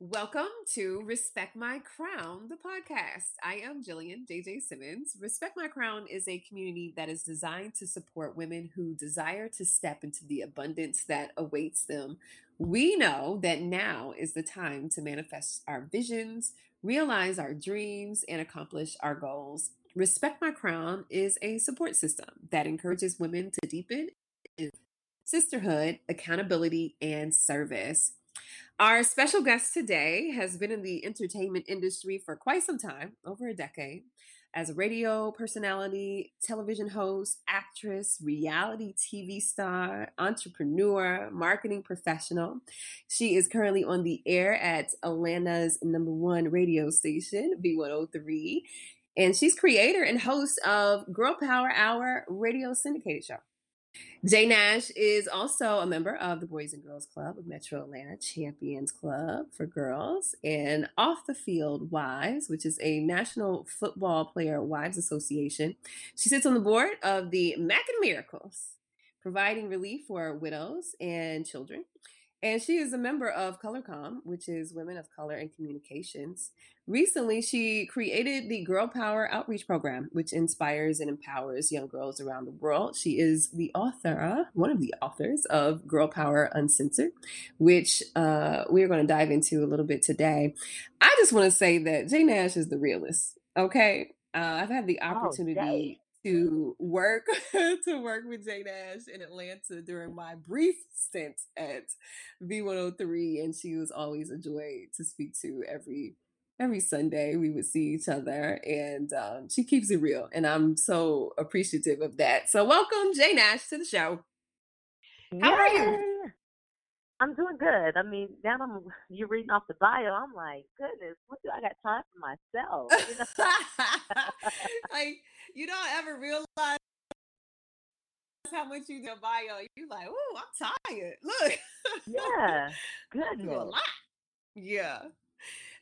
Welcome to Respect My Crown, the podcast. I am Jillian JJ Simmons. Respect My Crown is a community that is designed to support women who desire to step into the abundance that awaits them. We know that now is the time to manifest our visions, realize our dreams, and accomplish our goals. Respect My Crown is a support system that encourages women to deepen sisterhood, accountability, and service. Our special guest today has been in the entertainment industry for quite some time, over a decade, as a radio personality, television host, actress, reality TV star, entrepreneur, marketing professional. She is currently on the air at Atlanta's number one radio station, V103. And she's creator and host of Girl Power Hour radio syndicated show. Jay Nash is also a member of the Boys and Girls Club of Metro Atlanta Champions Club for girls and Off the Field Wives, which is a National Football Player Wives Association. She sits on the board of the Mac and Miracles, providing relief for widows and children. And she is a member of ColorComm, which is Women of Color and Communications. Recently, she created the Girl Power Outreach Program, which inspires and empowers young girls around the world. She is the author, one of the authors of Girl Power Uncensored, which uh, we're going to dive into a little bit today. I just want to say that Jay Nash is the realist. Okay. Uh, I've had the Oh, opportunity. To work to work with Jay Nash in Atlanta during my brief stint at V103, and she was always a joy to speak to every every Sunday. We would see each other, and um, she keeps it real, and I'm so appreciative of that. So, welcome Jay Nash to the show. How are you? I'm doing good. I mean, now I'm you're reading off the bio. I'm like, goodness, what do I got time for myself? You know? like you don't ever realize how much you do bio. You like, oh, I'm tired. Look, Yeah. Do a lot. Yeah.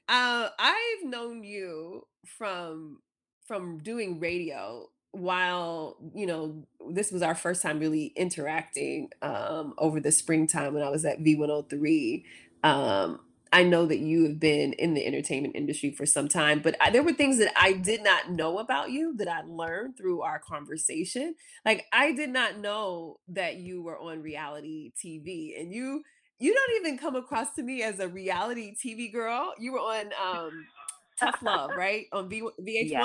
Uh, I've known you from from doing radio while you know this was our first time really interacting um, over the springtime when I was at V103. Um, I know that you have been in the entertainment industry for some time, but I, there were things that I did not know about you that I learned through our conversation. Like I did not know that you were on reality TV, and you you don't even come across to me as a reality TV girl. You were on um, Tough Love, right? On v- Yeah.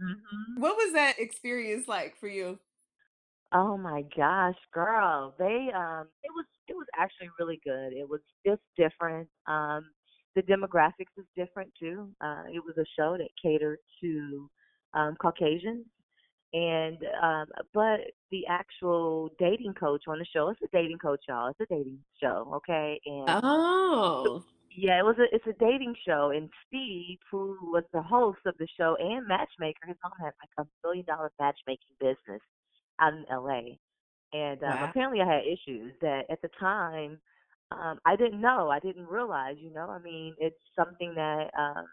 VH1. hmm What was that experience like for you? Oh my gosh, girl. They um it was it was actually really good. It was just different. Um the demographics is different too. Uh it was a show that catered to um Caucasians and um but the actual dating coach on the show, it's a dating coach, y'all. It's a dating show, okay? And so, Oh, yeah, it was a it's a dating show and Steve, who was the host of the show and matchmaker, his mom had like a billion dollar matchmaking business out in LA. And um, wow. apparently, I had issues that at the time um, I didn't know. I didn't realize. You know, I mean, it's something that um,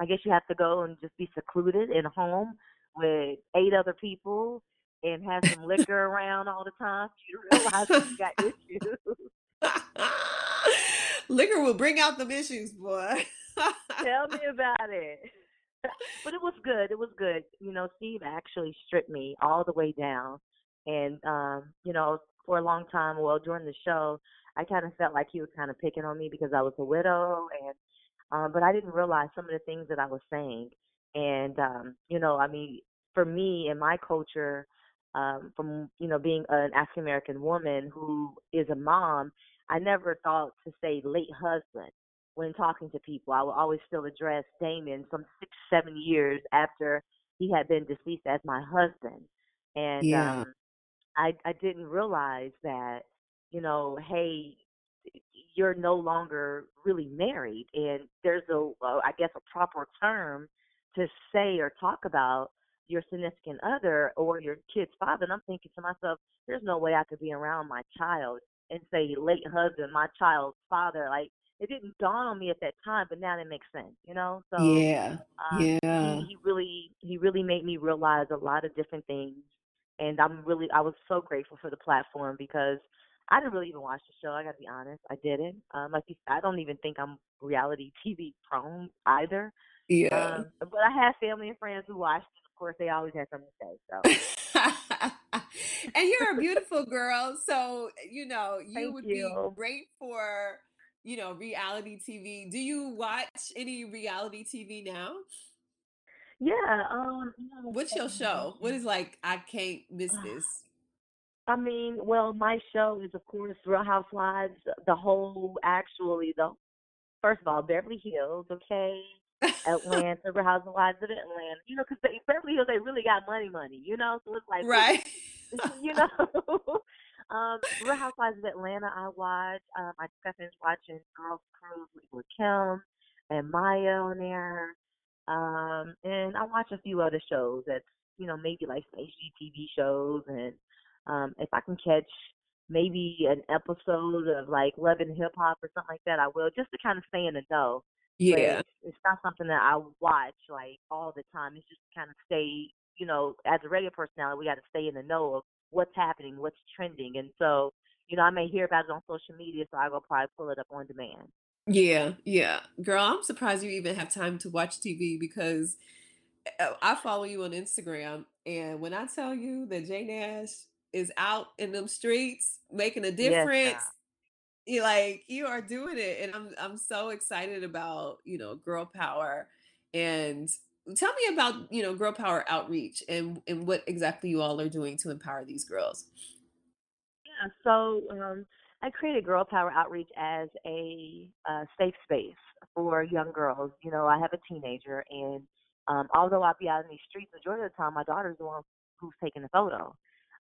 I guess you have to go and just be secluded in a home with eight other people and have some liquor around all the time you realize you got issues. Liquor will bring out the issues, boy. Tell me about it. but it was good. It was good. You know, Steve actually stripped me all the way down. And um, you know, for a long time, well, during the show, I kind of felt like he was kind of picking on me because I was a widow and um but I didn't realize some of the things that I was saying. And um, you know, I mean, for me in my culture, um, from you know, being an African American woman who is a mom, I never thought to say late husband when talking to people. I will always still address Damien some six, seven years after he had been deceased as my husband. And Yeah. um I I didn't realize that, you know, hey, you're no longer really married and there's a uh, guess a proper term to say or talk about your significant other or your kid's father. And I'm thinking to myself, there's no way I could be around my child and say late husband, my child's father. Like it didn't dawn on me at that time, but now that makes sense, you know? So Yeah. um Yeah. he really he really made me realize a lot of different things and I'm really I was so grateful for the platform because I didn't really even watch the show. I got to be honest, I didn't. Um, like you, I don't even think I'm reality TV prone either. Yeah. Um, but I have family and friends who watched it. Of course, they always had something to say. So. and you're a beautiful girl, so you know you Thank would be great for you know reality TV. Do you watch any reality TV now? Yeah. Um. You What's your show? What is like I can't miss this? I mean, well, my show is of course Real Housewives. The whole, actually, the first of all, Beverly Hills. Okay. Atlanta, Real Housewives of Atlanta. You know, because Beverly Hills, they really got money, money. You know, so it's like, Right. you know. um, Real Housewives of Atlanta, I watch. Um, I just got finished watching Girls Cruise with, Kim and Maya on there. Um, and I watch a few other shows that's, you know, maybe like some HGTV shows. And um, if I can catch maybe an episode of like Love and Hip Hop or something like that, I will, just to kind of stay in the know Yeah. it's, it's not something that I watch like all the time. It's just kind of stay, you know, as a radio personality, we got to stay in the know of what's happening, what's trending, and so, you know, I may hear about it on social media, so I go probably pull it up on demand. Yeah, yeah. Girl, I'm surprised you even have time to watch TV because uh, I follow you on Instagram, and when I tell you that Jay Nash is out in them streets making a difference, child. you like you are doing it, and I'm I'm so excited about you know girl power, and tell me about you know girl power outreach and and what exactly you all are doing to empower these girls. Yeah, so um, I created Girl Power Outreach as a uh, safe space for young girls. You know, I have a teenager, and um, although I'll be out in these streets, majority of the time, my daughter's the one who's taking the photo.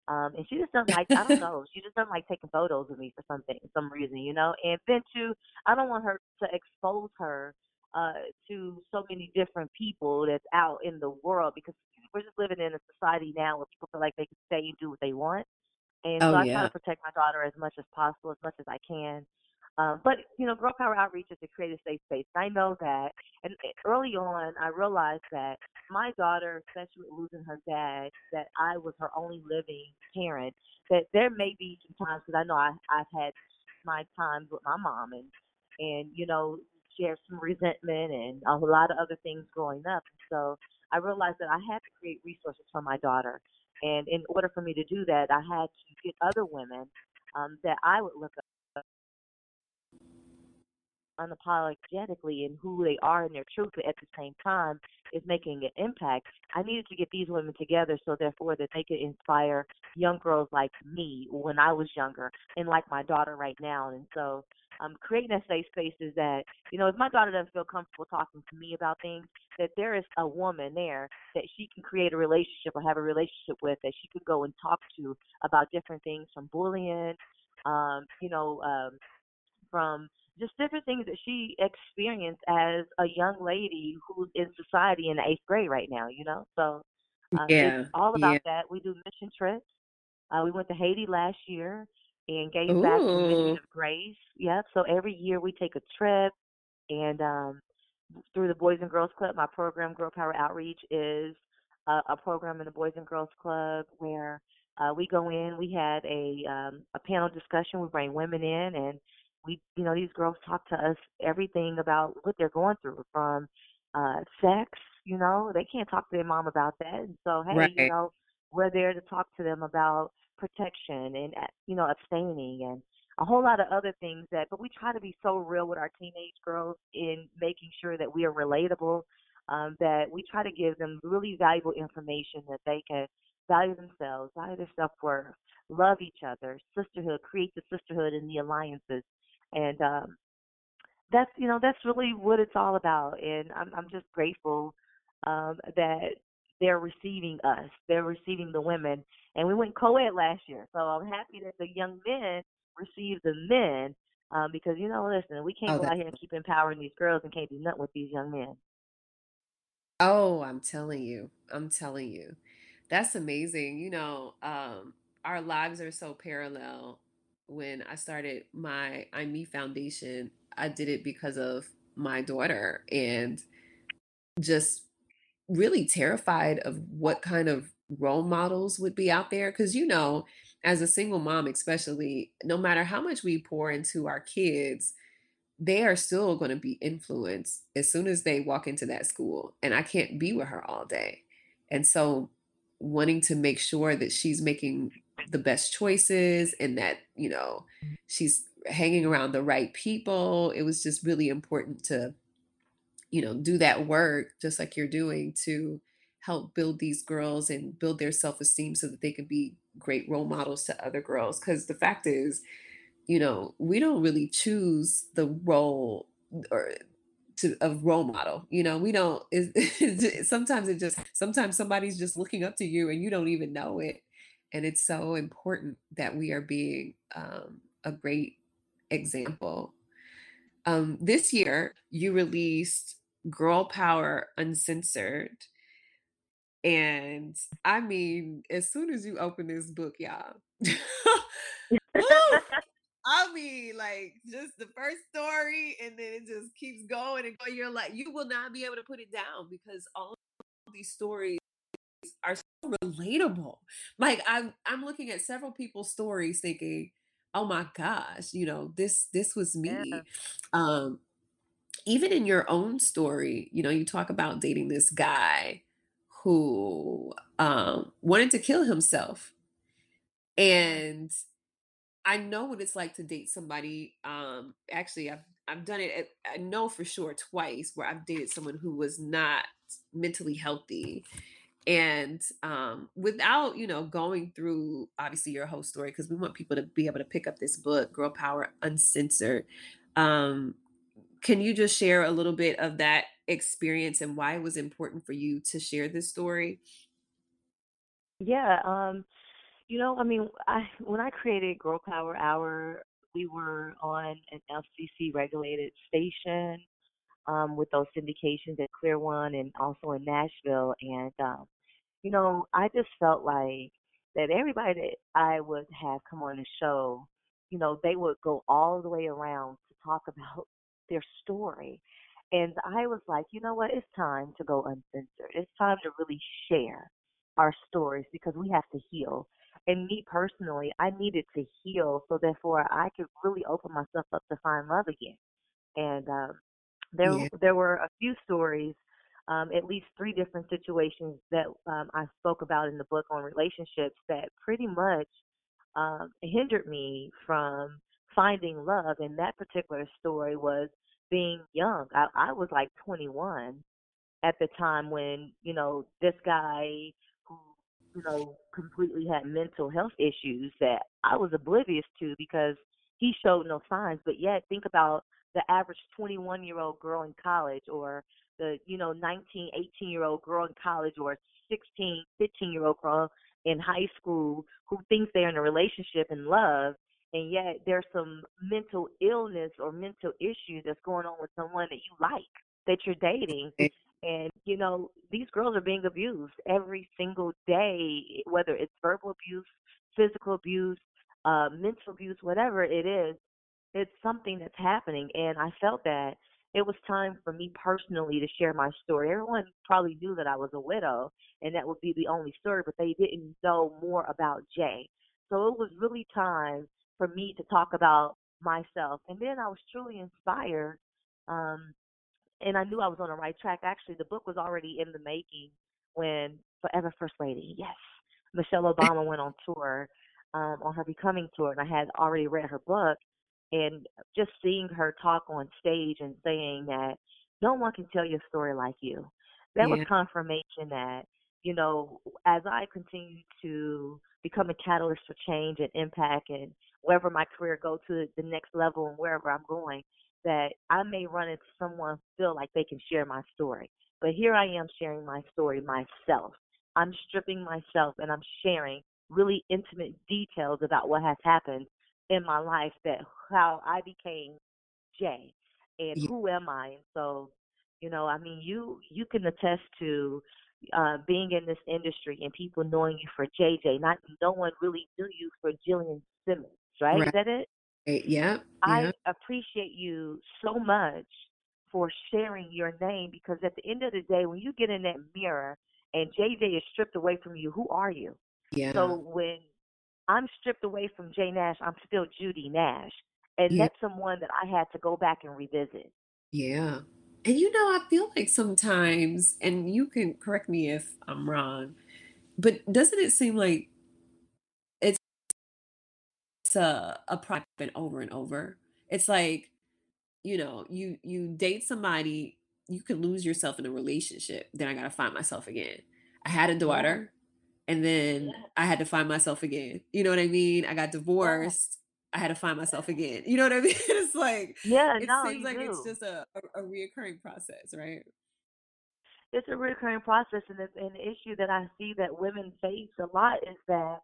Um, and she just doesn't like, I don't know, she just doesn't like taking photos of me for something, some reason, you know. And then too, I don't want her to expose her uh, to so many different people that's out in the world because we're just living in a society now where people feel like they can say and do what they want and Oh so I try to protect my daughter as much as possible, as much as I can. Um, but you know, Girl Power Outreach is to create a safe space. I know that, and early on, I realized that my daughter, especially with losing her dad, that I was her only living parent. That there may be some times because I know I, I've had my times with my mom, and and you know, share some resentment and a lot of other things growing up. So I realized that I had to create resources for my daughter and in order for me to do that, I had to get other women um, that I would look up unapologetically in who they are and their truth, but at the same time is making an impact. I needed to get these women together so therefore that they could inspire young girls like me when I was younger and like my daughter right now. And so um, creating a safe space is that, you know, if my daughter doesn't feel comfortable talking to me about things, that there is a woman there that she can create a relationship or have a relationship with that she could go and talk to about different things from bullying, um, you know, um, from just different things that she experienced as a young lady who's in society in the eighth grade right now, you know? So um, it's all about Yeah. that. We do mission trips. Uh, we went to Haiti last year and gave back through Mission Ooh. of Grace. Yep. So every year we take a trip and um, through the Boys and Girls Club, my program, Girl Power Outreach, is a, a program in the Boys and Girls Club where uh, we go in. We had a um, a panel discussion. We bring women in, and we, you know, these girls talk to us everything about what they're going through, from uh, sex. You know, they can't talk to their mom about that, and so hey, you know, we're there to talk to them about protection and uh, you know abstaining and a whole lot of other things that but we try to be so real with our teenage girls in making sure that we are relatable um, that we try to give them really valuable information that they can value themselves value their self-worth love each other sisterhood create the sisterhood and the alliances. And um, that's you know that's really what it's all about. And i'm i'm just grateful um that they're receiving us they're receiving the women and we went co-ed last year so i'm happy that the young men receive the men um because you know listen we can't Oh, go out here and keep empowering these girls and can't do nothing with these young men Oh, I'm telling you. I'm telling you. That's amazing. You know, um, our lives are so parallel. When I started my I'm Me Foundation, I did it because of my daughter and just really terrified of what kind of role models would be out there. Because, you know, as a single mom, especially, no matter how much we pour into our kids, they are still going to be influenced as soon as they walk into that school. And I can't be with her all day. And so, wanting to make sure that she's making the best choices and that, you know, she's hanging around the right people, it was just really important to, you know, do that work just like you're doing to help build these girls and build their self-esteem so that they can be great role models to other girls. Because the fact is you know we don't really choose the role or to a role model you know? We don't it, sometimes it just sometimes somebody's just looking up to you and you don't even know it. And it's so important that we are being um, a great example. Um, this year you released girl power uncensored and I mean, as soon as you open this book, y'all, I mean, like just the first story, and then it just keeps going and going. You're like, you will not be able to put it down because all these stories are so relatable. Like I'm, I'm looking at several people's stories, thinking, "Oh my gosh, you know this, this was me." Yeah. Um, even in your own story, you know, you talk about dating this guy who um, wanted to kill himself. And I know what it's like to date somebody. Um, actually, I've I've done it. At, I know for sure twice where I've dated someone who was not mentally healthy, and um, without you know going through obviously your whole story because we want people to be able to pick up this book, Girl Power Uncensored. Um, can you just share a little bit of that experience and why it was important for you to share this story? Yeah, um, you know, I mean, I when I created Girl Power Hour, we were on an FCC regulated station um, with those syndications at Clear One and also in Nashville. And um, you know, I just felt like that everybody that I would have come on the show, you know, they would go all the way around to talk about their story. And I was like, you know what? It's time to go uncensored. It's time to really share our stories because we have to heal. And me personally, I needed to heal so therefore I could really open myself up to find love again. And um, there, Yeah. there were a few stories, um, at least three different situations that um, I spoke about in the book on relationships that pretty much um, hindered me from finding love. And that particular story was being young. I, I was like 21 at the time when, you know, this guy who, you know, completely had mental health issues that I was oblivious to because he showed no signs. But yet, think about the average 21 year old girl in college or the, you know, 19, 18 year old girl in college or 16, 15 year old girl in high school who thinks they're in a relationship and love and yet there's some mental illness or mental issues that's going on with someone that you like that you're dating Eh, and you know these girls are being abused every single day whether it's verbal abuse physical abuse uh mental abuse whatever it is it's something that's happening and i felt that it was time for me personally to share my story. Everyone probably knew that i was a widow and that would be the only story but they didn't know more about jay. So it was really time for me to talk about myself. And then I was truly inspired. Um, and I knew I was on the right track. Actually, the book was already in the making when Forever First Lady, yes, Michelle Obama went on tour, um, on her Becoming tour, and I had already read her book. And just seeing her talk on stage and saying that no one can tell your story like you, that was confirmation that, you know, as I continue to become a catalyst for change and impact and wherever my career go to the next level and wherever I'm going, that I may run into someone feel like they can share my story. But here I am sharing my story myself. I'm stripping myself and I'm sharing really intimate details about what has happened in my life that how I became Jay and who am I? And so, you know, I mean you you can attest to uh being in this industry and people knowing you for JJ, not no one really knew you for Jillian Simmons, right? Is that it? Yeah. I appreciate you so much for sharing your name because at the end of the day, when you get in that mirror and JJ is stripped away from you, who are you? Yeah. So when I'm stripped away from Jay Nash. I'm still Judy Nash. And Yeah. that's someone that I had to go back and revisit. Yeah. And you know, I feel like sometimes, and you can correct me if I'm wrong, but doesn't it seem like it's it's a a problem over and over? It's like, you know, you you date somebody, you could lose yourself in a relationship, then I gotta find myself again. I had a daughter, and then I had to find myself again. You know what I mean? I got divorced, I had to find myself again. You know what I mean? It's like Yeah, it no, seems like it's just a a, a reoccurring process, right? It's a recurring process, and it's an issue that I see that women face a lot is that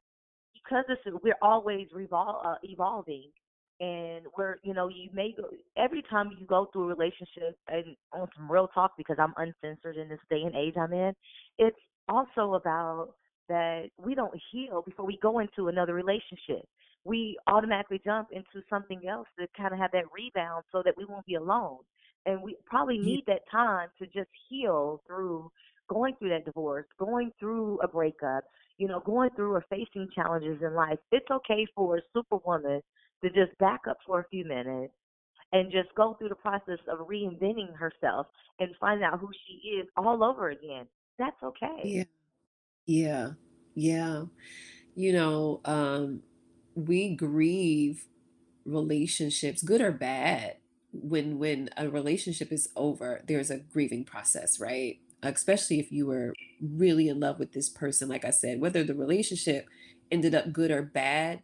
because it's we're always revol- uh, evolving and we're you know you may go every time you go through a relationship and on some real talk because i'm uncensored in this day and age i'm in it's also about that we don't heal before we go into another relationship we automatically jump into something else to kind of have that rebound so that we won't be alone and we probably need that time to just heal through going through that divorce going through a breakup you know, going through or facing challenges in life, it's okay for a superwoman to just back up for a few minutes and just go through the process of reinventing herself and find out who she is all over again. That's okay. Yeah. Yeah. Yeah. You know, um, we grieve relationships, good or bad. When when a relationship is over, there's a grieving process, right? Especially if you were really in love with this person, like I said, whether the relationship ended up good or bad,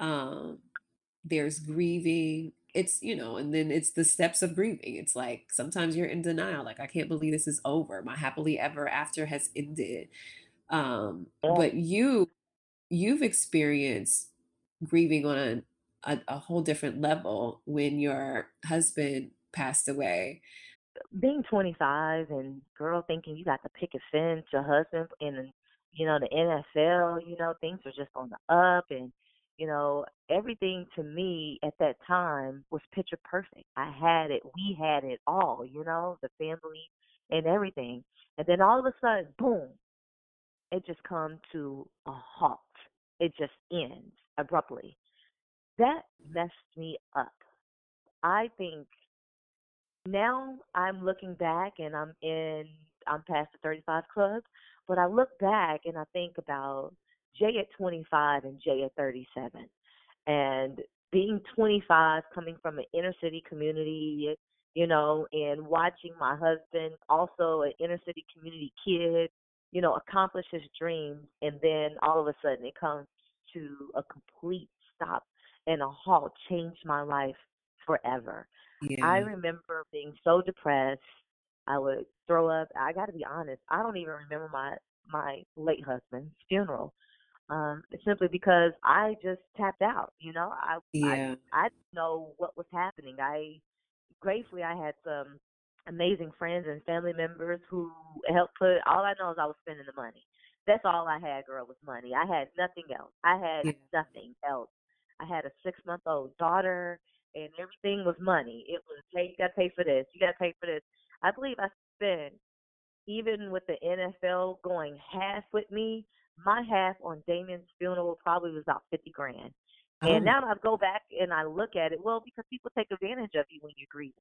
um, there's grieving. It's, you know, and then it's the steps of grieving. It's like sometimes you're in denial, like I can't believe this is over. My happily ever after has ended um, but you you've experienced grieving on a, a, a whole different level when your husband passed away. being 25 and girl thinking you got to pick a fence, your husband in, you know, the NFL, you know, things are just on the up and, you know, everything to me at that time was picture perfect. I had it, we had it all, you know, the family and everything. And then all of a sudden, boom, it just comes to a halt. It just ends abruptly. That messed me up. I think now I'm looking back and I'm in I'm past the 35 club, but I look back and I think about Jay at 25 and Jay at 37. And being 25 coming from an inner city community, you know, and watching my husband also an inner city community kid, you know, accomplish his dreams and then all of a sudden it comes to a complete stop and a halt changed my life forever I remember being so depressed. I would throw up. I got to be honest. I don't even remember my my late husband's funeral. Um, simply because I just tapped out. You know, I I Yeah. I didn't know what was happening. I gratefully I had some amazing friends and family members who helped put. All I know is I was spending the money. That's all I had, girl, was money. I had nothing else. I had Yeah. nothing else. I had a six month old daughter, and everything was money. It was, hey, you got to pay for this. You got to pay for this. I believe I spent even with the NFL going half with me, my half on Damien's funeral probably was about fifty grand. And Oh, now I go back and I look at it, well, because people take advantage of you when you're grieving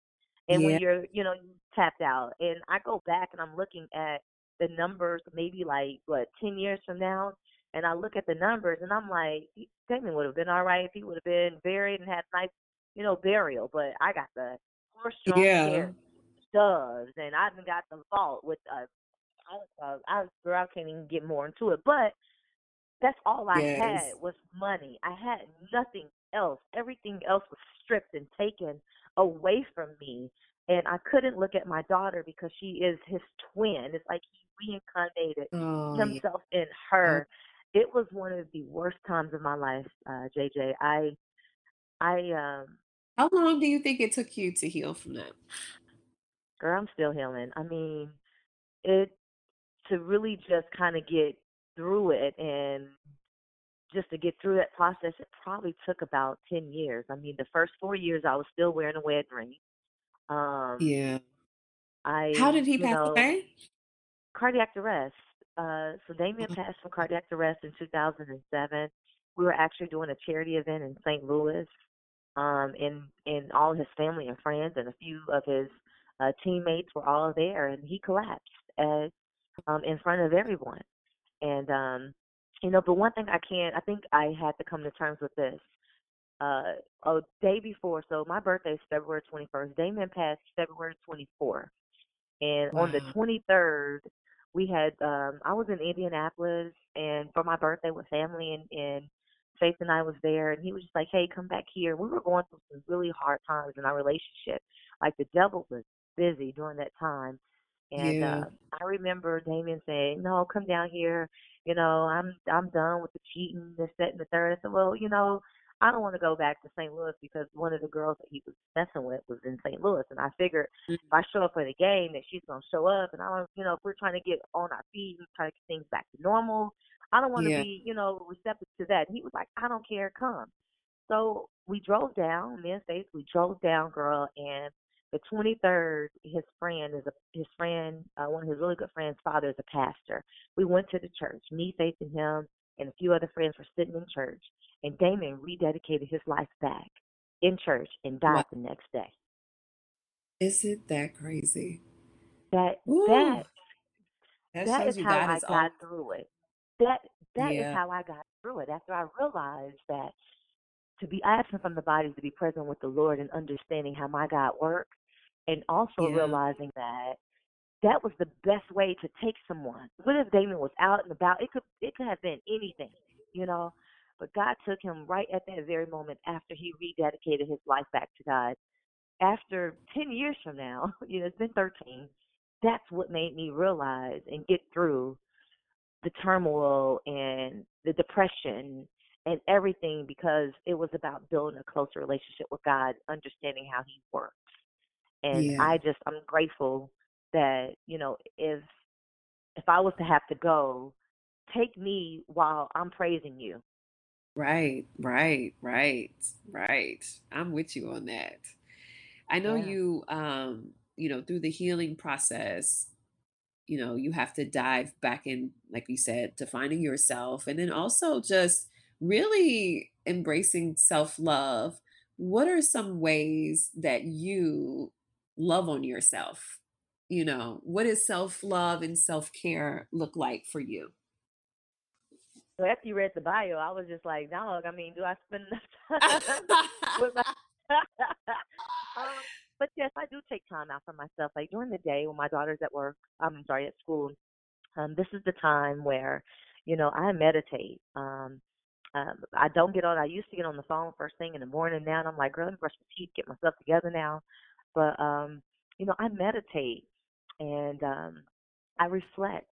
and when you're, you know, tapped out. And I go back and I'm looking at the numbers, maybe like what ten years from now, and I look at the numbers and I'm like, Damien would have been all right if he would have been buried and had nice, you know, burial. But I got the horse-drawn Yeah. carriage, doves, and I even got the vault with uh, I, uh, I girl, I can't even get more into it, but that's all I had was money. I had nothing else. Everything else was stripped and taken away from me. And I couldn't look at my daughter because she is his twin. It's like he reincarnated Oh, yeah. himself in Oh, her. It was one of the worst times of my life, uh, JJ. I I um how long do you think it took you to heal from that? girl, I'm still healing. I mean, it to really just kind of get through it and just to get through that process, it probably took about 10 years. I mean, the first four years I was still wearing a wedding ring. Um, Yeah. How did he pass know, away? Cardiac arrest. Uh, so Damien Oh, passed from cardiac arrest in 2007. we were actually doing a charity event in St. Louis, um, and and all his family and friends and a few of his uh, teammates were all there, and he collapsed as um, in front of everyone. And um, you know, but one thing I can't, I think I had to come to terms with this. Uh, a day before, so my birthday is February 21st. Damien passed February 24th, and wow. on the 23rd, we had um I was in Indianapolis and for my birthday with family and and Faith and I was there and he was just like, Hey, come back here. We were going through some really hard times in our relationship. Like the devil was busy during that time. And yeah. uh I remember Damien saying, No, come down here, you know, I'm I'm done with the cheating, this, that and the third. I said, Well, you know, I don't want to go back to St. Louis because one of the girls that he was messing with was in St. Louis, and I figured mm-hmm. if I show up for the game, that she's gonna show up, and I don't, you know, if we're trying to get on our feet and try to get things back to normal, I don't want to yeah. be, you know, receptive to that. And he was like, I don't care, come. So we drove down, me and Faith, we drove down, girl, and the 23rd, his friend is a his friend, uh, one of his really good friends' father is a pastor. We went to the church. Me, Faith, and him, and a few other friends were sitting in church and Damien rededicated his life back in church and died wow. the next day. Is it that crazy? That Ooh. that that, that is how I got through it. That that yeah. is how I got through it. After I realized that to be absent from the body is to be present with the Lord and understanding how my God works, and also yeah. realizing that that was the best way to take someone. What if Damien was out and about? It could it could have been anything, you know. But God took him right at that very moment after he rededicated his life back to God. After 10 years from now, you know, it's been 13, that's what made me realize and get through the turmoil and the depression and everything because it was about building a closer relationship with God, understanding how He works. And yeah. I just, I'm grateful that, you know, if if I was to have to go, take me while I'm praising you. Right, right, right, right. I'm with you on that. I know yeah. you um, you know, through the healing process, you know, you have to dive back in, like you said, to finding yourself and then also just really embracing self-love. What are some ways that you love on yourself? You know, what does self-love and self-care look like for you? So after you read the bio, I was just like, dog. I mean, do I spend enough time with my? um, but yes, I do take time out for myself. Like during the day when my daughter's at work, I'm sorry, at school. Um, this is the time where, you know, I meditate. Um, um, I don't get on. I used to get on the phone first thing in the morning. Now and I'm like, girl, let me brush my teeth, get myself together now. But um, you know, I meditate and um, I reflect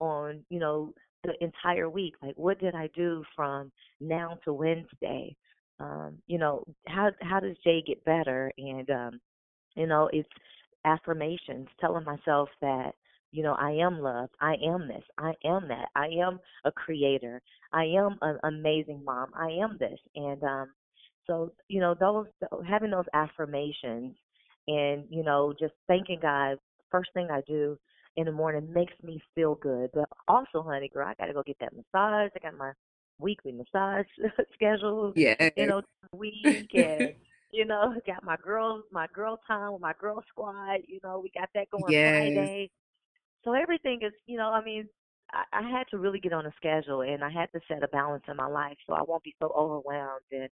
on, you know, the entire week. Like, what did I do from now to Wednesday? Um, you know, how how does Jay get better? And um, you know, it's affirmations, telling myself that you know I am loved, I am this, I am that, I am a creator, I am an amazing mom, I am this, and um, so you know those having those affirmations and you know just thanking God. First thing I do in the morning makes me feel good. But also, honey girl, I gotta go get that massage. I got my weekly massage schedule. Yeah. You know, week and you know, got my girls my girl time with my girl squad, you know, we got that going yes. Friday. So everything is you know, I mean, I, I had to really get on a schedule and I had to set a balance in my life so I won't be so overwhelmed and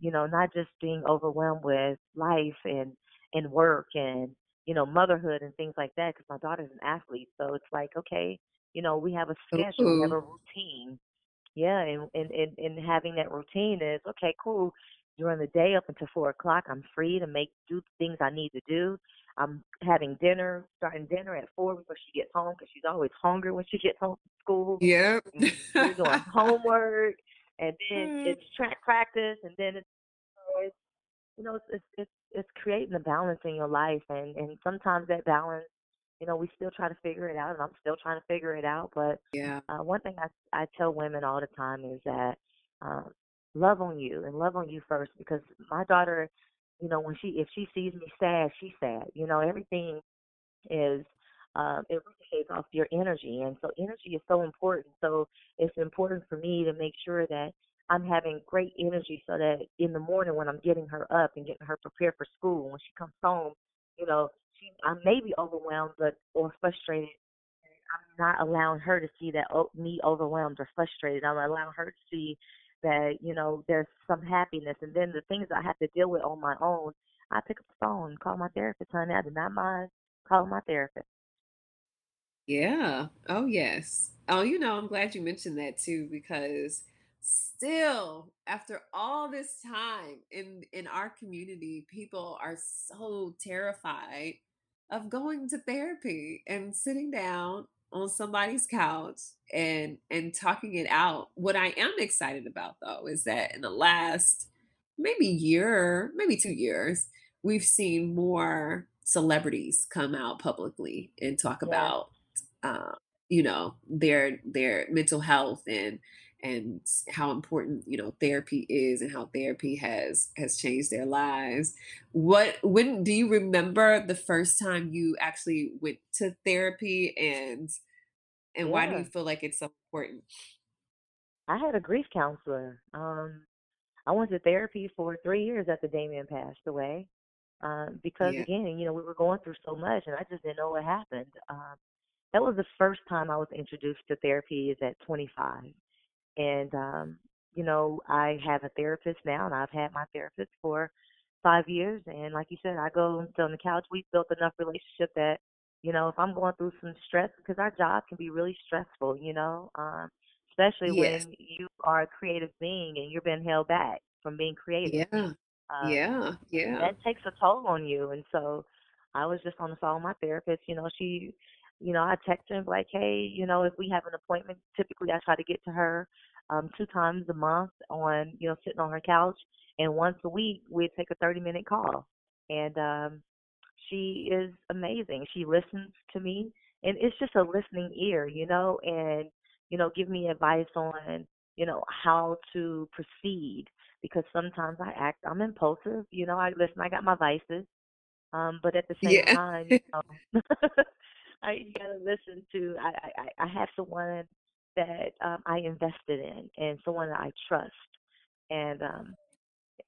you know, not just being overwhelmed with life and and work and you know, motherhood and things like that because my daughter's an athlete. So it's like, okay, you know, we have a schedule, we have a routine. Yeah, and, and, and, and having that routine is okay, cool. During the day up until four o'clock, I'm free to make do things I need to do. I'm having dinner, starting dinner at four before she gets home because she's always hungry when she gets home from school. We're doing homework, and then mm. it's track practice, and then it's, it's you know, it's, it's it's creating a balance in your life and and sometimes that balance you know we still try to figure it out and i'm still trying to figure it out but yeah uh, one thing i i tell women all the time is that um love on you and love on you first because my daughter you know when she if she sees me sad she's sad you know everything is um, it ricochets off your energy, and so energy is so important. So it's important for me to make sure that I'm having great energy so that in the morning when I'm getting her up and getting her prepared for school, when she comes home, you know, she I may be overwhelmed but or frustrated. I'm not allowing her to see that oh, me overwhelmed or frustrated. I'm allowing her to see that you know there's some happiness, and then the things I have to deal with on my own, I pick up the phone, call my therapist, honey. I do not mind calling my therapist. Yeah. Oh, yes. Oh, you know, I'm glad you mentioned that too, because still, after all this time in in our community, people are so terrified of going to therapy and sitting down on somebody's couch and and talking it out. What I am excited about though is that in the last maybe year, maybe 2 years, we've seen more celebrities come out publicly and talk Yes. about uh, you know their their mental health and and how important you know therapy is and how therapy has has changed their lives what when do you remember the first time you actually went to therapy and and why do you feel like it's so important I had a grief counselor. Um, I went to therapy for three years after Damien passed away. Um, because yeah again, you know, we were going through so much and I just didn't know what happened. Um, that was the first time I was introduced to therapy is at 25. And um, you know, I have a therapist now and I've had my therapist for five years and like you said, I go and sit on the couch. We've built enough relationship that, you know, if I'm going through some stress because our job can be really stressful, you know, um, especially yes when you are a creative being and you're being held back from being creative. yeah Um, yeah yeah that takes a toll on you. And so I was just on the phone with my therapist. You know, she, you know, I text her and be like, hey, you know, if we have an appointment, typically I try to get to her um, two times a month on, you know, sitting on her couch. And once a week, we take a 30 minute call. And um, she is amazing. She listens to me, and it's just a listening ear, you know, and you know, give me advice on, you know, how to proceed because sometimes I act, I'm impulsive, you know. I listen, I got my vices, um, but at the same yeah time, you know, I you gotta listen to. I I I have someone that um, I invested in and someone that I trust, and um,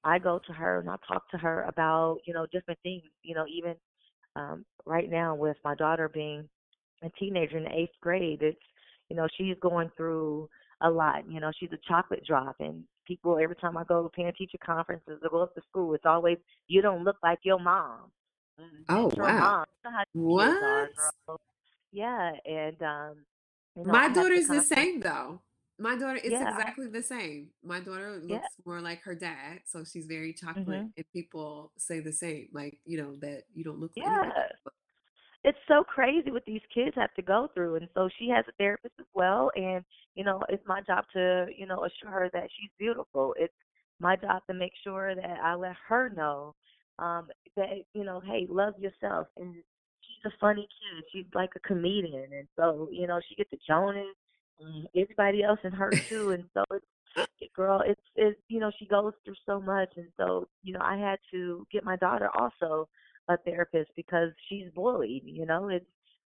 I go to her and I talk to her about, you know, different things. You know, even um, right now with my daughter being a teenager in the eighth grade, it's, you know, she's going through a lot. You know, she's a chocolate drop, and people every time I go to parent teacher conferences or go up to school, it's always you don't look like your mom. Mm, oh wow mom. You know how kids are, what. Yeah, and um, you know, My I have to daughter's the same though. My daughter is yeah, exactly the same. My daughter yeah, looks more like her dad, so she's very chocolate, mhm, and people say the same, like, you know, that you don't look anything like yeah. it's so crazy what these kids have to go through and so she has a therapist as well and you know it's my job to you know assure her that she's beautiful it's my job to make sure that i let her know um that you know hey love yourself and she's a funny kid she's like a comedian and so you know she gets the jonas and everybody else in her too and so it's girl it's it's you know she goes through so much and so you know i had to get my daughter also a therapist because she's bullied you know it's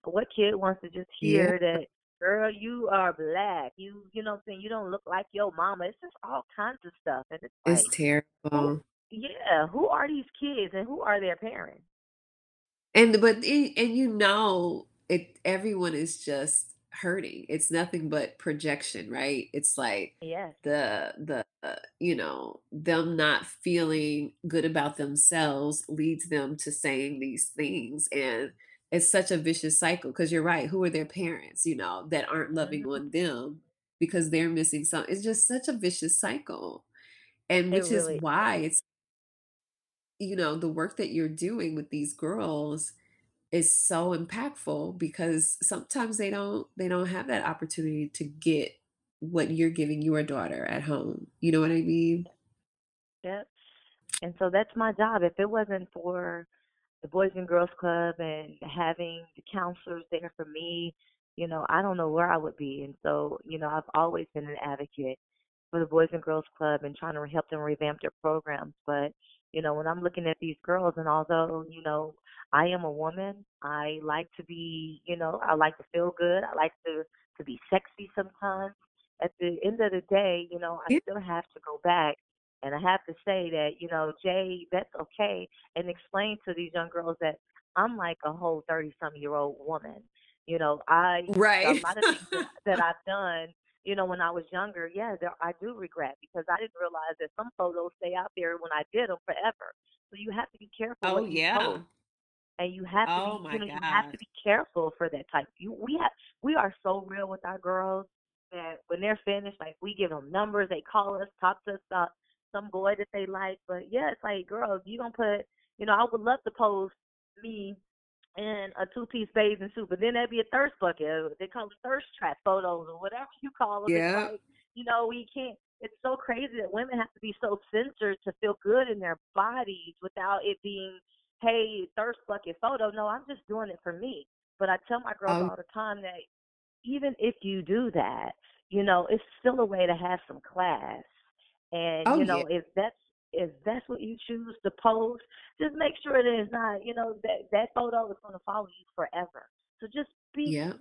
what kid wants to just Yeah, hear that girl you are black you you know what i'm saying you don't look like your mama it's just all kinds of stuff and it's it's like who terrible. Yeah who are these kids and who are their parents And but and and you know, it everyone is just hurting. It's nothing but projection, right? It's like yeah, the the uh, you know, them not feeling good about themselves leads them to saying these things and it's such a vicious cycle because you're right. Who are their parents, you know, that aren't loving hmm on them because they're missing something. it's just such a vicious cycle. And which is why is it's you know, the work that you're doing with these girls is so impactful because sometimes they don't they don't have that opportunity to get what you're giving your daughter at home. You know what I mean? yep and so that's my job if it wasn't for the Boys and Girls Club and having the counselors there for me, you know, I don't know where I would be. And so, you know, I've always been an advocate for the Boys and Girls Club and trying to help them revamp their programs. But, you know, when I'm looking at these girls, and although, you know, I am a woman, I like to be, you know, I like to feel good. I like to to be sexy sometimes. at the end of the day, you know, I still have to go back and I have to say that, you know, Jay, that's okay, and explain to these young girls that I'm like a whole 30 some year old woman. You know, I, Right. a lot of things that, that I've done, you know, when I was younger, yeah, there, I do regret because I didn't realize that some photos stay out there when I did them forever. So you have to be careful Oh, yeah. post and you have to Oh be you know you have to be careful for that type you we have we are so real with our girls that when they're finished like we give them numbers they call us talk to us about some boy that they like but yeah it's like girls you gonna put you know i would love to post me in a two piece bathing suit but then that'd be a thirst bucket uh, they call it thirst trap photos or whatever you call them Yeah. like you know we can't it's so crazy that women have to be so censored to feel good in their bodies without it being hey, thirst bucket photo. No, I'm just doing it for me. But I tell my girls Oh, all the time that even if you do that, you know, it's still a way to have some class. And, oh you yeah. know, if that's if that's what you choose to post, just make sure that it's not, you know, that that photo is gonna follow you forever. So just be Yeah.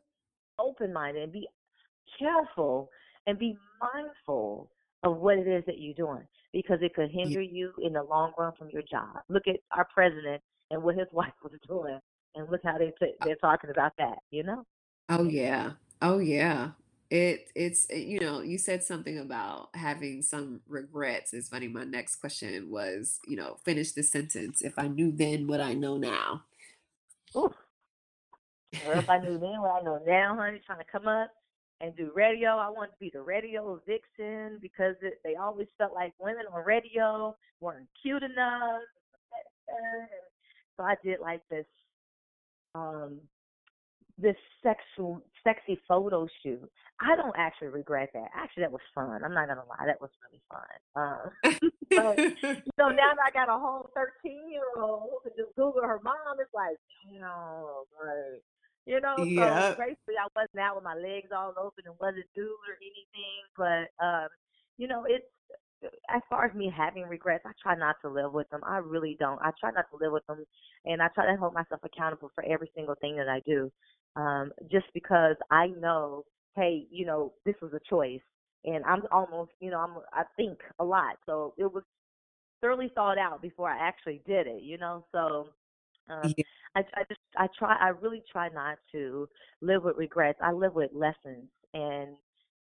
open minded and be careful and be mindful of what it is that you're doing because it could Yeah. hinder you in the long run from your job. Look at our president and what his wife was doing, and look how they t- oh. they're talking about that. You know? Oh yeah. Oh yeah. It it's it, you know, you said something about having some regrets. It's funny. My next question was, you know, finish the sentence. If I knew then what I know now. Ooh. Or if I knew then what I know now, honey, trying to come up and do radio. I wanted to be the radio vixen because it, they always felt like women on radio weren't cute enough. So I did like this um this sexual sexy photo shoot. I don't actually regret that. Actually that was fun. I'm not gonna lie, that was really fun. Um but you know, now that I got a whole thirteen year old who can just Google her mom, it's like, damn, like you know, so Yeah. gracefully I wasn't out with my legs all open and wasn't nude or anything. But um, you know, it's as far as me having regrets, I try not to live with them. I really don't. I try not to live with them, and I try to hold myself accountable for every single thing that I do. Um, just because I know, hey, you know, this was a choice, and I'm almost, you know, I'm I think a lot, so it was thoroughly thought out before I actually did it. You know, so um, Yeah. I, I just I try I really try not to live with regrets. I live with lessons, and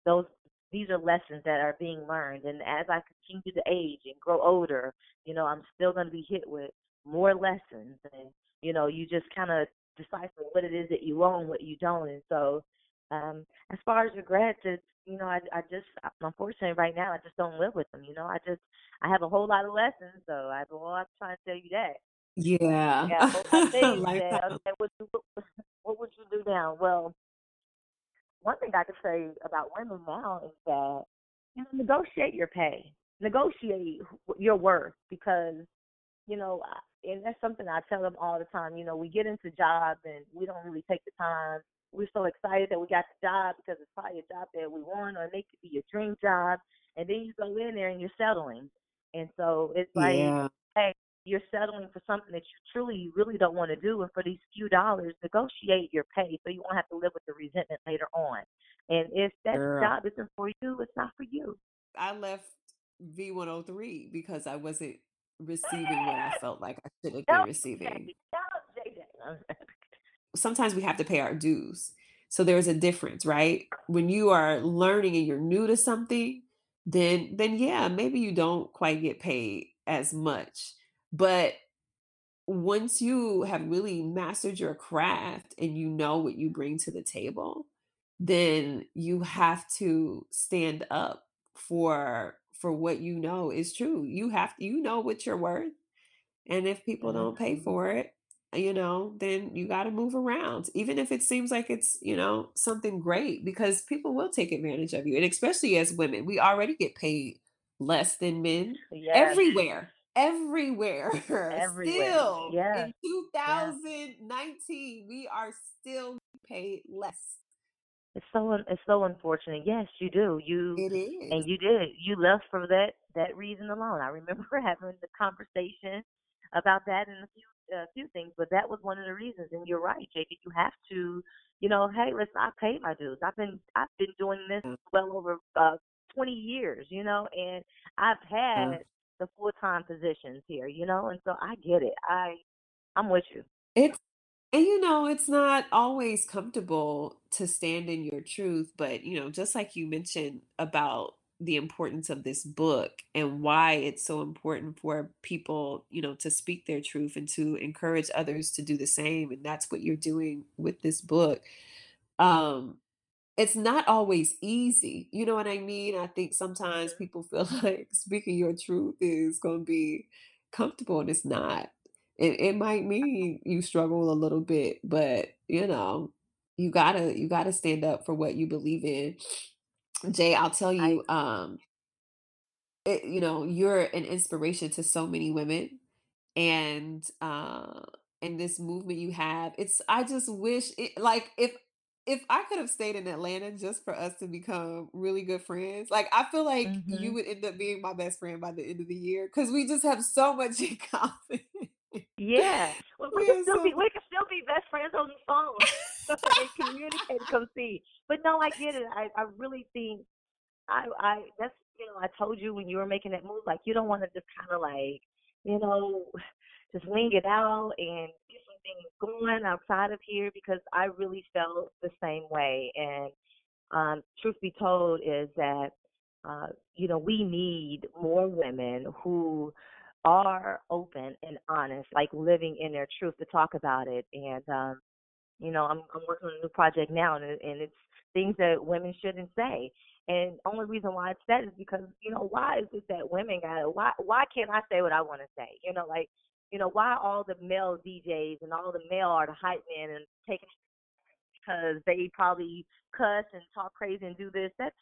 those these are lessons that are being learned. And as I continue to age and grow older, you know, I'm still going to be hit with more lessons, and you know, you just kind of decipher what it is that you own, what you don't. And so, um, as far as regrets, it's you know, I I just unfortunately right now I just don't live with them. You know, I just I have a whole lot of lessons, so I well I'm trying to tell you that. Yeah. Yeah, I that okay, what you, what would you do now? Well, one thing I could say about women now is that you know negotiate your pay, negotiate your worth because you know, and that's something I tell them all the time. You know, we get into jobs and we don't really take the time. We're so excited that we got the job because it's probably a job that we want, or it may could be your dream job, and then you go in there and you're settling. And so it's like, Yeah. hey, you're settling for something that you truly, you really don't want to do, and for these few dollars, negotiate your pay so you won't have to live with the resentment later on. And if that Girl. job isn't for you, it's not for you. I left V103 because I wasn't receiving what I felt like I should have been receiving. JJ, help JJ. sometimes we have to pay our dues. So there's a difference, right? When you are learning and you're new to something, then then yeah, maybe you don't quite get paid as much. But once you have really mastered your craft and you know what you bring to the table, then you have to stand up for for what you know is true. You have you know what you're worth. And if people mm-hmm. don't pay for it, uh, you know, then you got to move around, even if it seems like it's, you know, something great, because people will take advantage of you. And especially as women, we already get paid less than men Yes, everywhere, everywhere. everywhere. Still Yeah, in yeah. 2019, we are still paid less. It's so un- it's so unfortunate. Yes, you do. You It is. and you did. You left for that that reason alone. I remember having the conversation about that and a few a few things, but that was one of the reasons. And you're right, JP. You have to, you know, hey, listen, I paid my dues. I've been I've been doing this well over uh, 20 years, you know, and I've had the full time positions here, you know, and so I get it. I I'm with you. It's and you know, it's not always comfortable to stand in your truth, but you know, just like you mentioned about the importance of this book and why it's so important for people, you know, to speak their truth and to encourage others to do the same. And that's what you're doing with this book. Um, it's not always easy. You know what I mean? I think sometimes people feel like speaking your truth is going to be comfortable, and it's not. It it might mean you struggle a little bit, but you know, you gotta you gotta stand up for what you believe in. Jae, I'll tell I you, um, it, you know, you're an inspiration to so many women and uh and this movement you have it's i just wish it like if if i could have stayed in atlanta just for us to become really good friends like i feel like you mhm. would end up being my best friend by the end of the year because we just have so much in common Yeah. Well, we can still so be we can still be best friends on the phone and communicate and come see. But no, I get it. I I really think I I that's you know I told you when you were making that move like you don't want to just kind of like you know just wing it out and get some things going outside of here because I really felt the same way and um truth be told is that uh you know we need more women who are open and honest like living in their truth to talk about it and um you know, I'm I'm working on a new project now, and it- and it's things that women shouldn't say. And only reason why it's said is because you know why is it that women got why why can't I say what I want to say? You know, like you know why all the male DJs and all the male are the hype men and taking because they probably cuss and talk crazy and do this. That's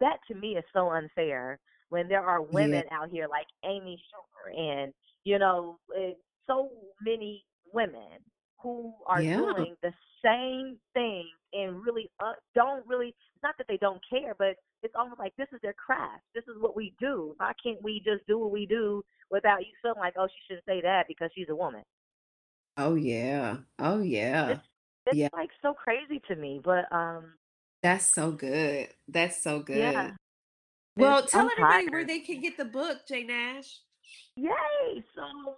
that to me is so unfair when there are yeah. women out here like Amy Schumer and you know eh, so many women who are yeah. doing the same thing and really uh, don't really it's not that they don't care but it's almost like this is their craft. This is what we do. Why can't we just do what we do without you feeling like oh she shouldn't say that because she's a woman? Oh yeah. Oh yeah. It's it's yeah. like so crazy to me but um that's so good. That's so good. It's well tell I'm everybody where they can get the book Jae Nash Yay! So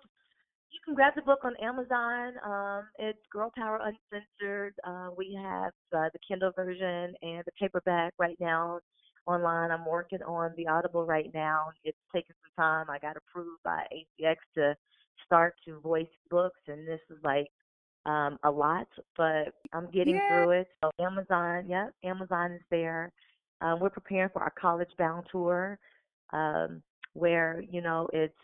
you can grab the book on Amazon. Um, it's Girl Power Uncensored. Uh, we have uh, the Kindle version and the paperback right now online. I'm working on the Audible right now. It's taking some time. I got approved by ACX to start to voice books, and this is like um, a lot, but I'm getting yeah through it. So Amazon, yep, Amazon is there. Um, we're preparing for our college bound tour, um, where you know it's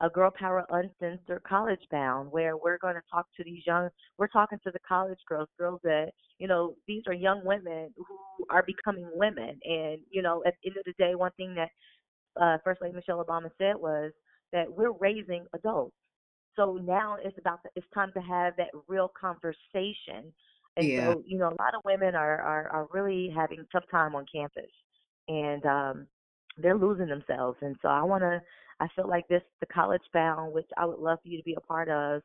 a Girl Power Uncensored College Bound, where we're going to talk to these young. We're talking to the college girls, girls that you know these are young women who are becoming women, and you know at the end of the day, one thing that uh, First Lady Michelle Obama said was that we're raising adults so now it's about the, it's time to have that real conversation. And yeah so, you know, a lot of women are are, are really having tough time on campus, and um, they're losing themselves. And so, I want to. I feel like this the college bound, which I would love for you to be a part of,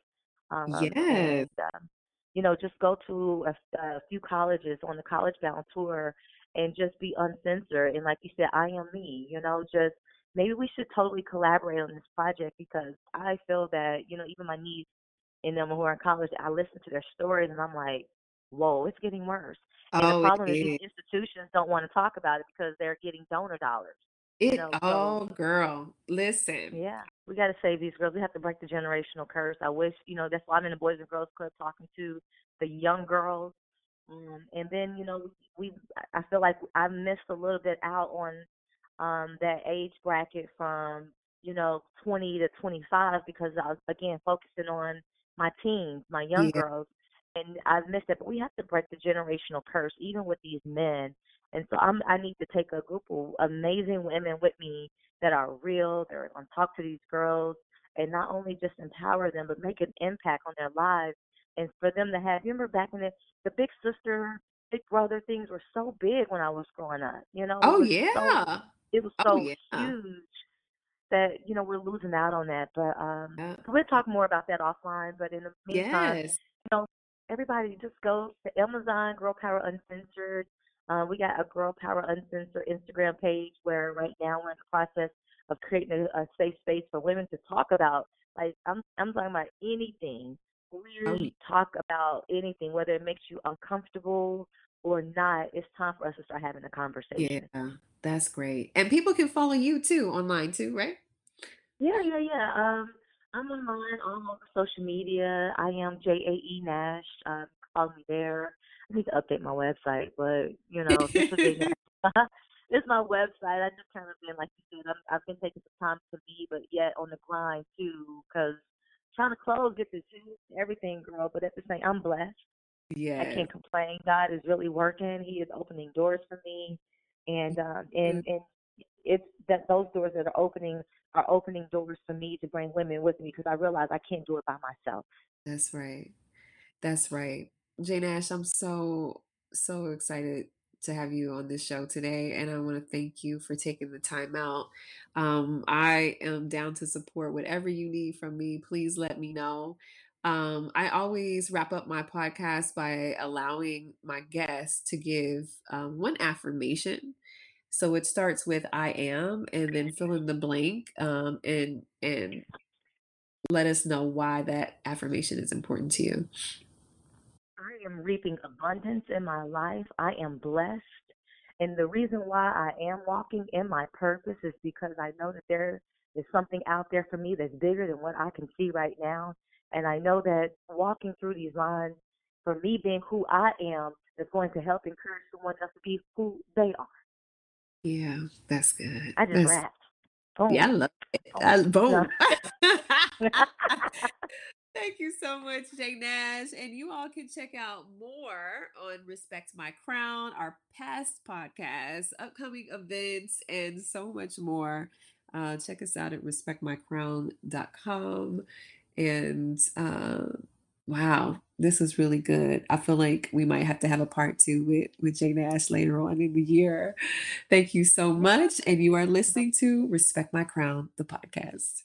um, yes and um, you know, just go to a, a few colleges on the college bound tour and just be uncensored. And like you said, I am me. You know, just maybe we should totally collaborate on this project because I feel that, you know, even my niece and them who are in college, I listen to their stories and I'm like, whoa, it's getting worse. And the oh it problem is these institutions don't want to talk about it because they're getting donor dollars, you It know. So oh, girl, listen. yeah, we got to save these girls. We have to break the generational curse. I wish, you know, that's why I'm in the Boys and Girls Club talking to the young girls. Um, and then, you know, we, I feel like I missed a little bit out on um, that age bracket from, you know, 20 to 25 because I was, again, focusing on my teens, my young Yeah, girls. And I've missed it. But we have to break the generational curse, even with these men. And so I'm, I need to take a group of amazing women with me that are real. They're going to talk to these girls and not only just empower them, but make an impact on their lives. And for them to have, you remember back in the, the big sister, big brother things were so big when I was growing up. You know, it Oh, so, yeah. it was Oh, so yeah. huge that you know we're losing out on that. But um, Yeah. we'll talk more about that offline. But in the meantime, Yes. you know, everybody just go to Amazon Girl Power Uncensored. Uh, we got a Girl Power Uncensored Instagram page where right now we're in the process of creating a, a safe space for women to talk about. Like I'm, I'm talking about anything. Really talk about anything, whether it makes you uncomfortable or not. It's time for us to start having a conversation. Yeah, that's great. And people can follow you too online too, right? Yeah, yeah, yeah. Um, I'm online all over social media. I am J A E Nash. Um, follow me there. I need to update my website, but you know, this is a, this is my website. I just kind of been like you said. I'm, I've been taking some time to me, but yet on the grind too, because trying to close, get the shoes, everything, girl. But at the same, I'm blessed. Yeah, I can't complain. God is really working. He is opening doors for me, and um, and and it's that those doors that are opening are opening doors for me to bring women with me because I realize I can't do it by myself. That's right. That's right. Jae Nash, I'm so, so excited to have you on this show today. And I want to thank you for taking the time out. Um, I am down to support whatever you need from me. Please let me know. Um, I always wrap up my podcast by allowing my guests to give um, one affirmation. So it starts with I am and then fill in the blank um, and and let us know why that affirmation is important to you. I am reaping abundance in my life. I am blessed. And the reason why I am walking in my purpose is because I know that there is something out there for me that's bigger than what I can see right now. And I know that walking through these lines, for me being who I am, is going to help encourage someone else to be who they are. Yeah, that's good. I just That's rapped. Boom. yeah, I love it. Oh, I, boom. Thank you so much, Jae Nash. And you all can check out more on Respect My Crown, our past podcasts, upcoming events, and so much more. Uh, check us out at respectmycrown.com. And uh, wow, this is really good. I feel like we might have to have a part two with, with Jae Nash later on in the year. Thank you so much. And you are listening to Respect My Crown, the podcast.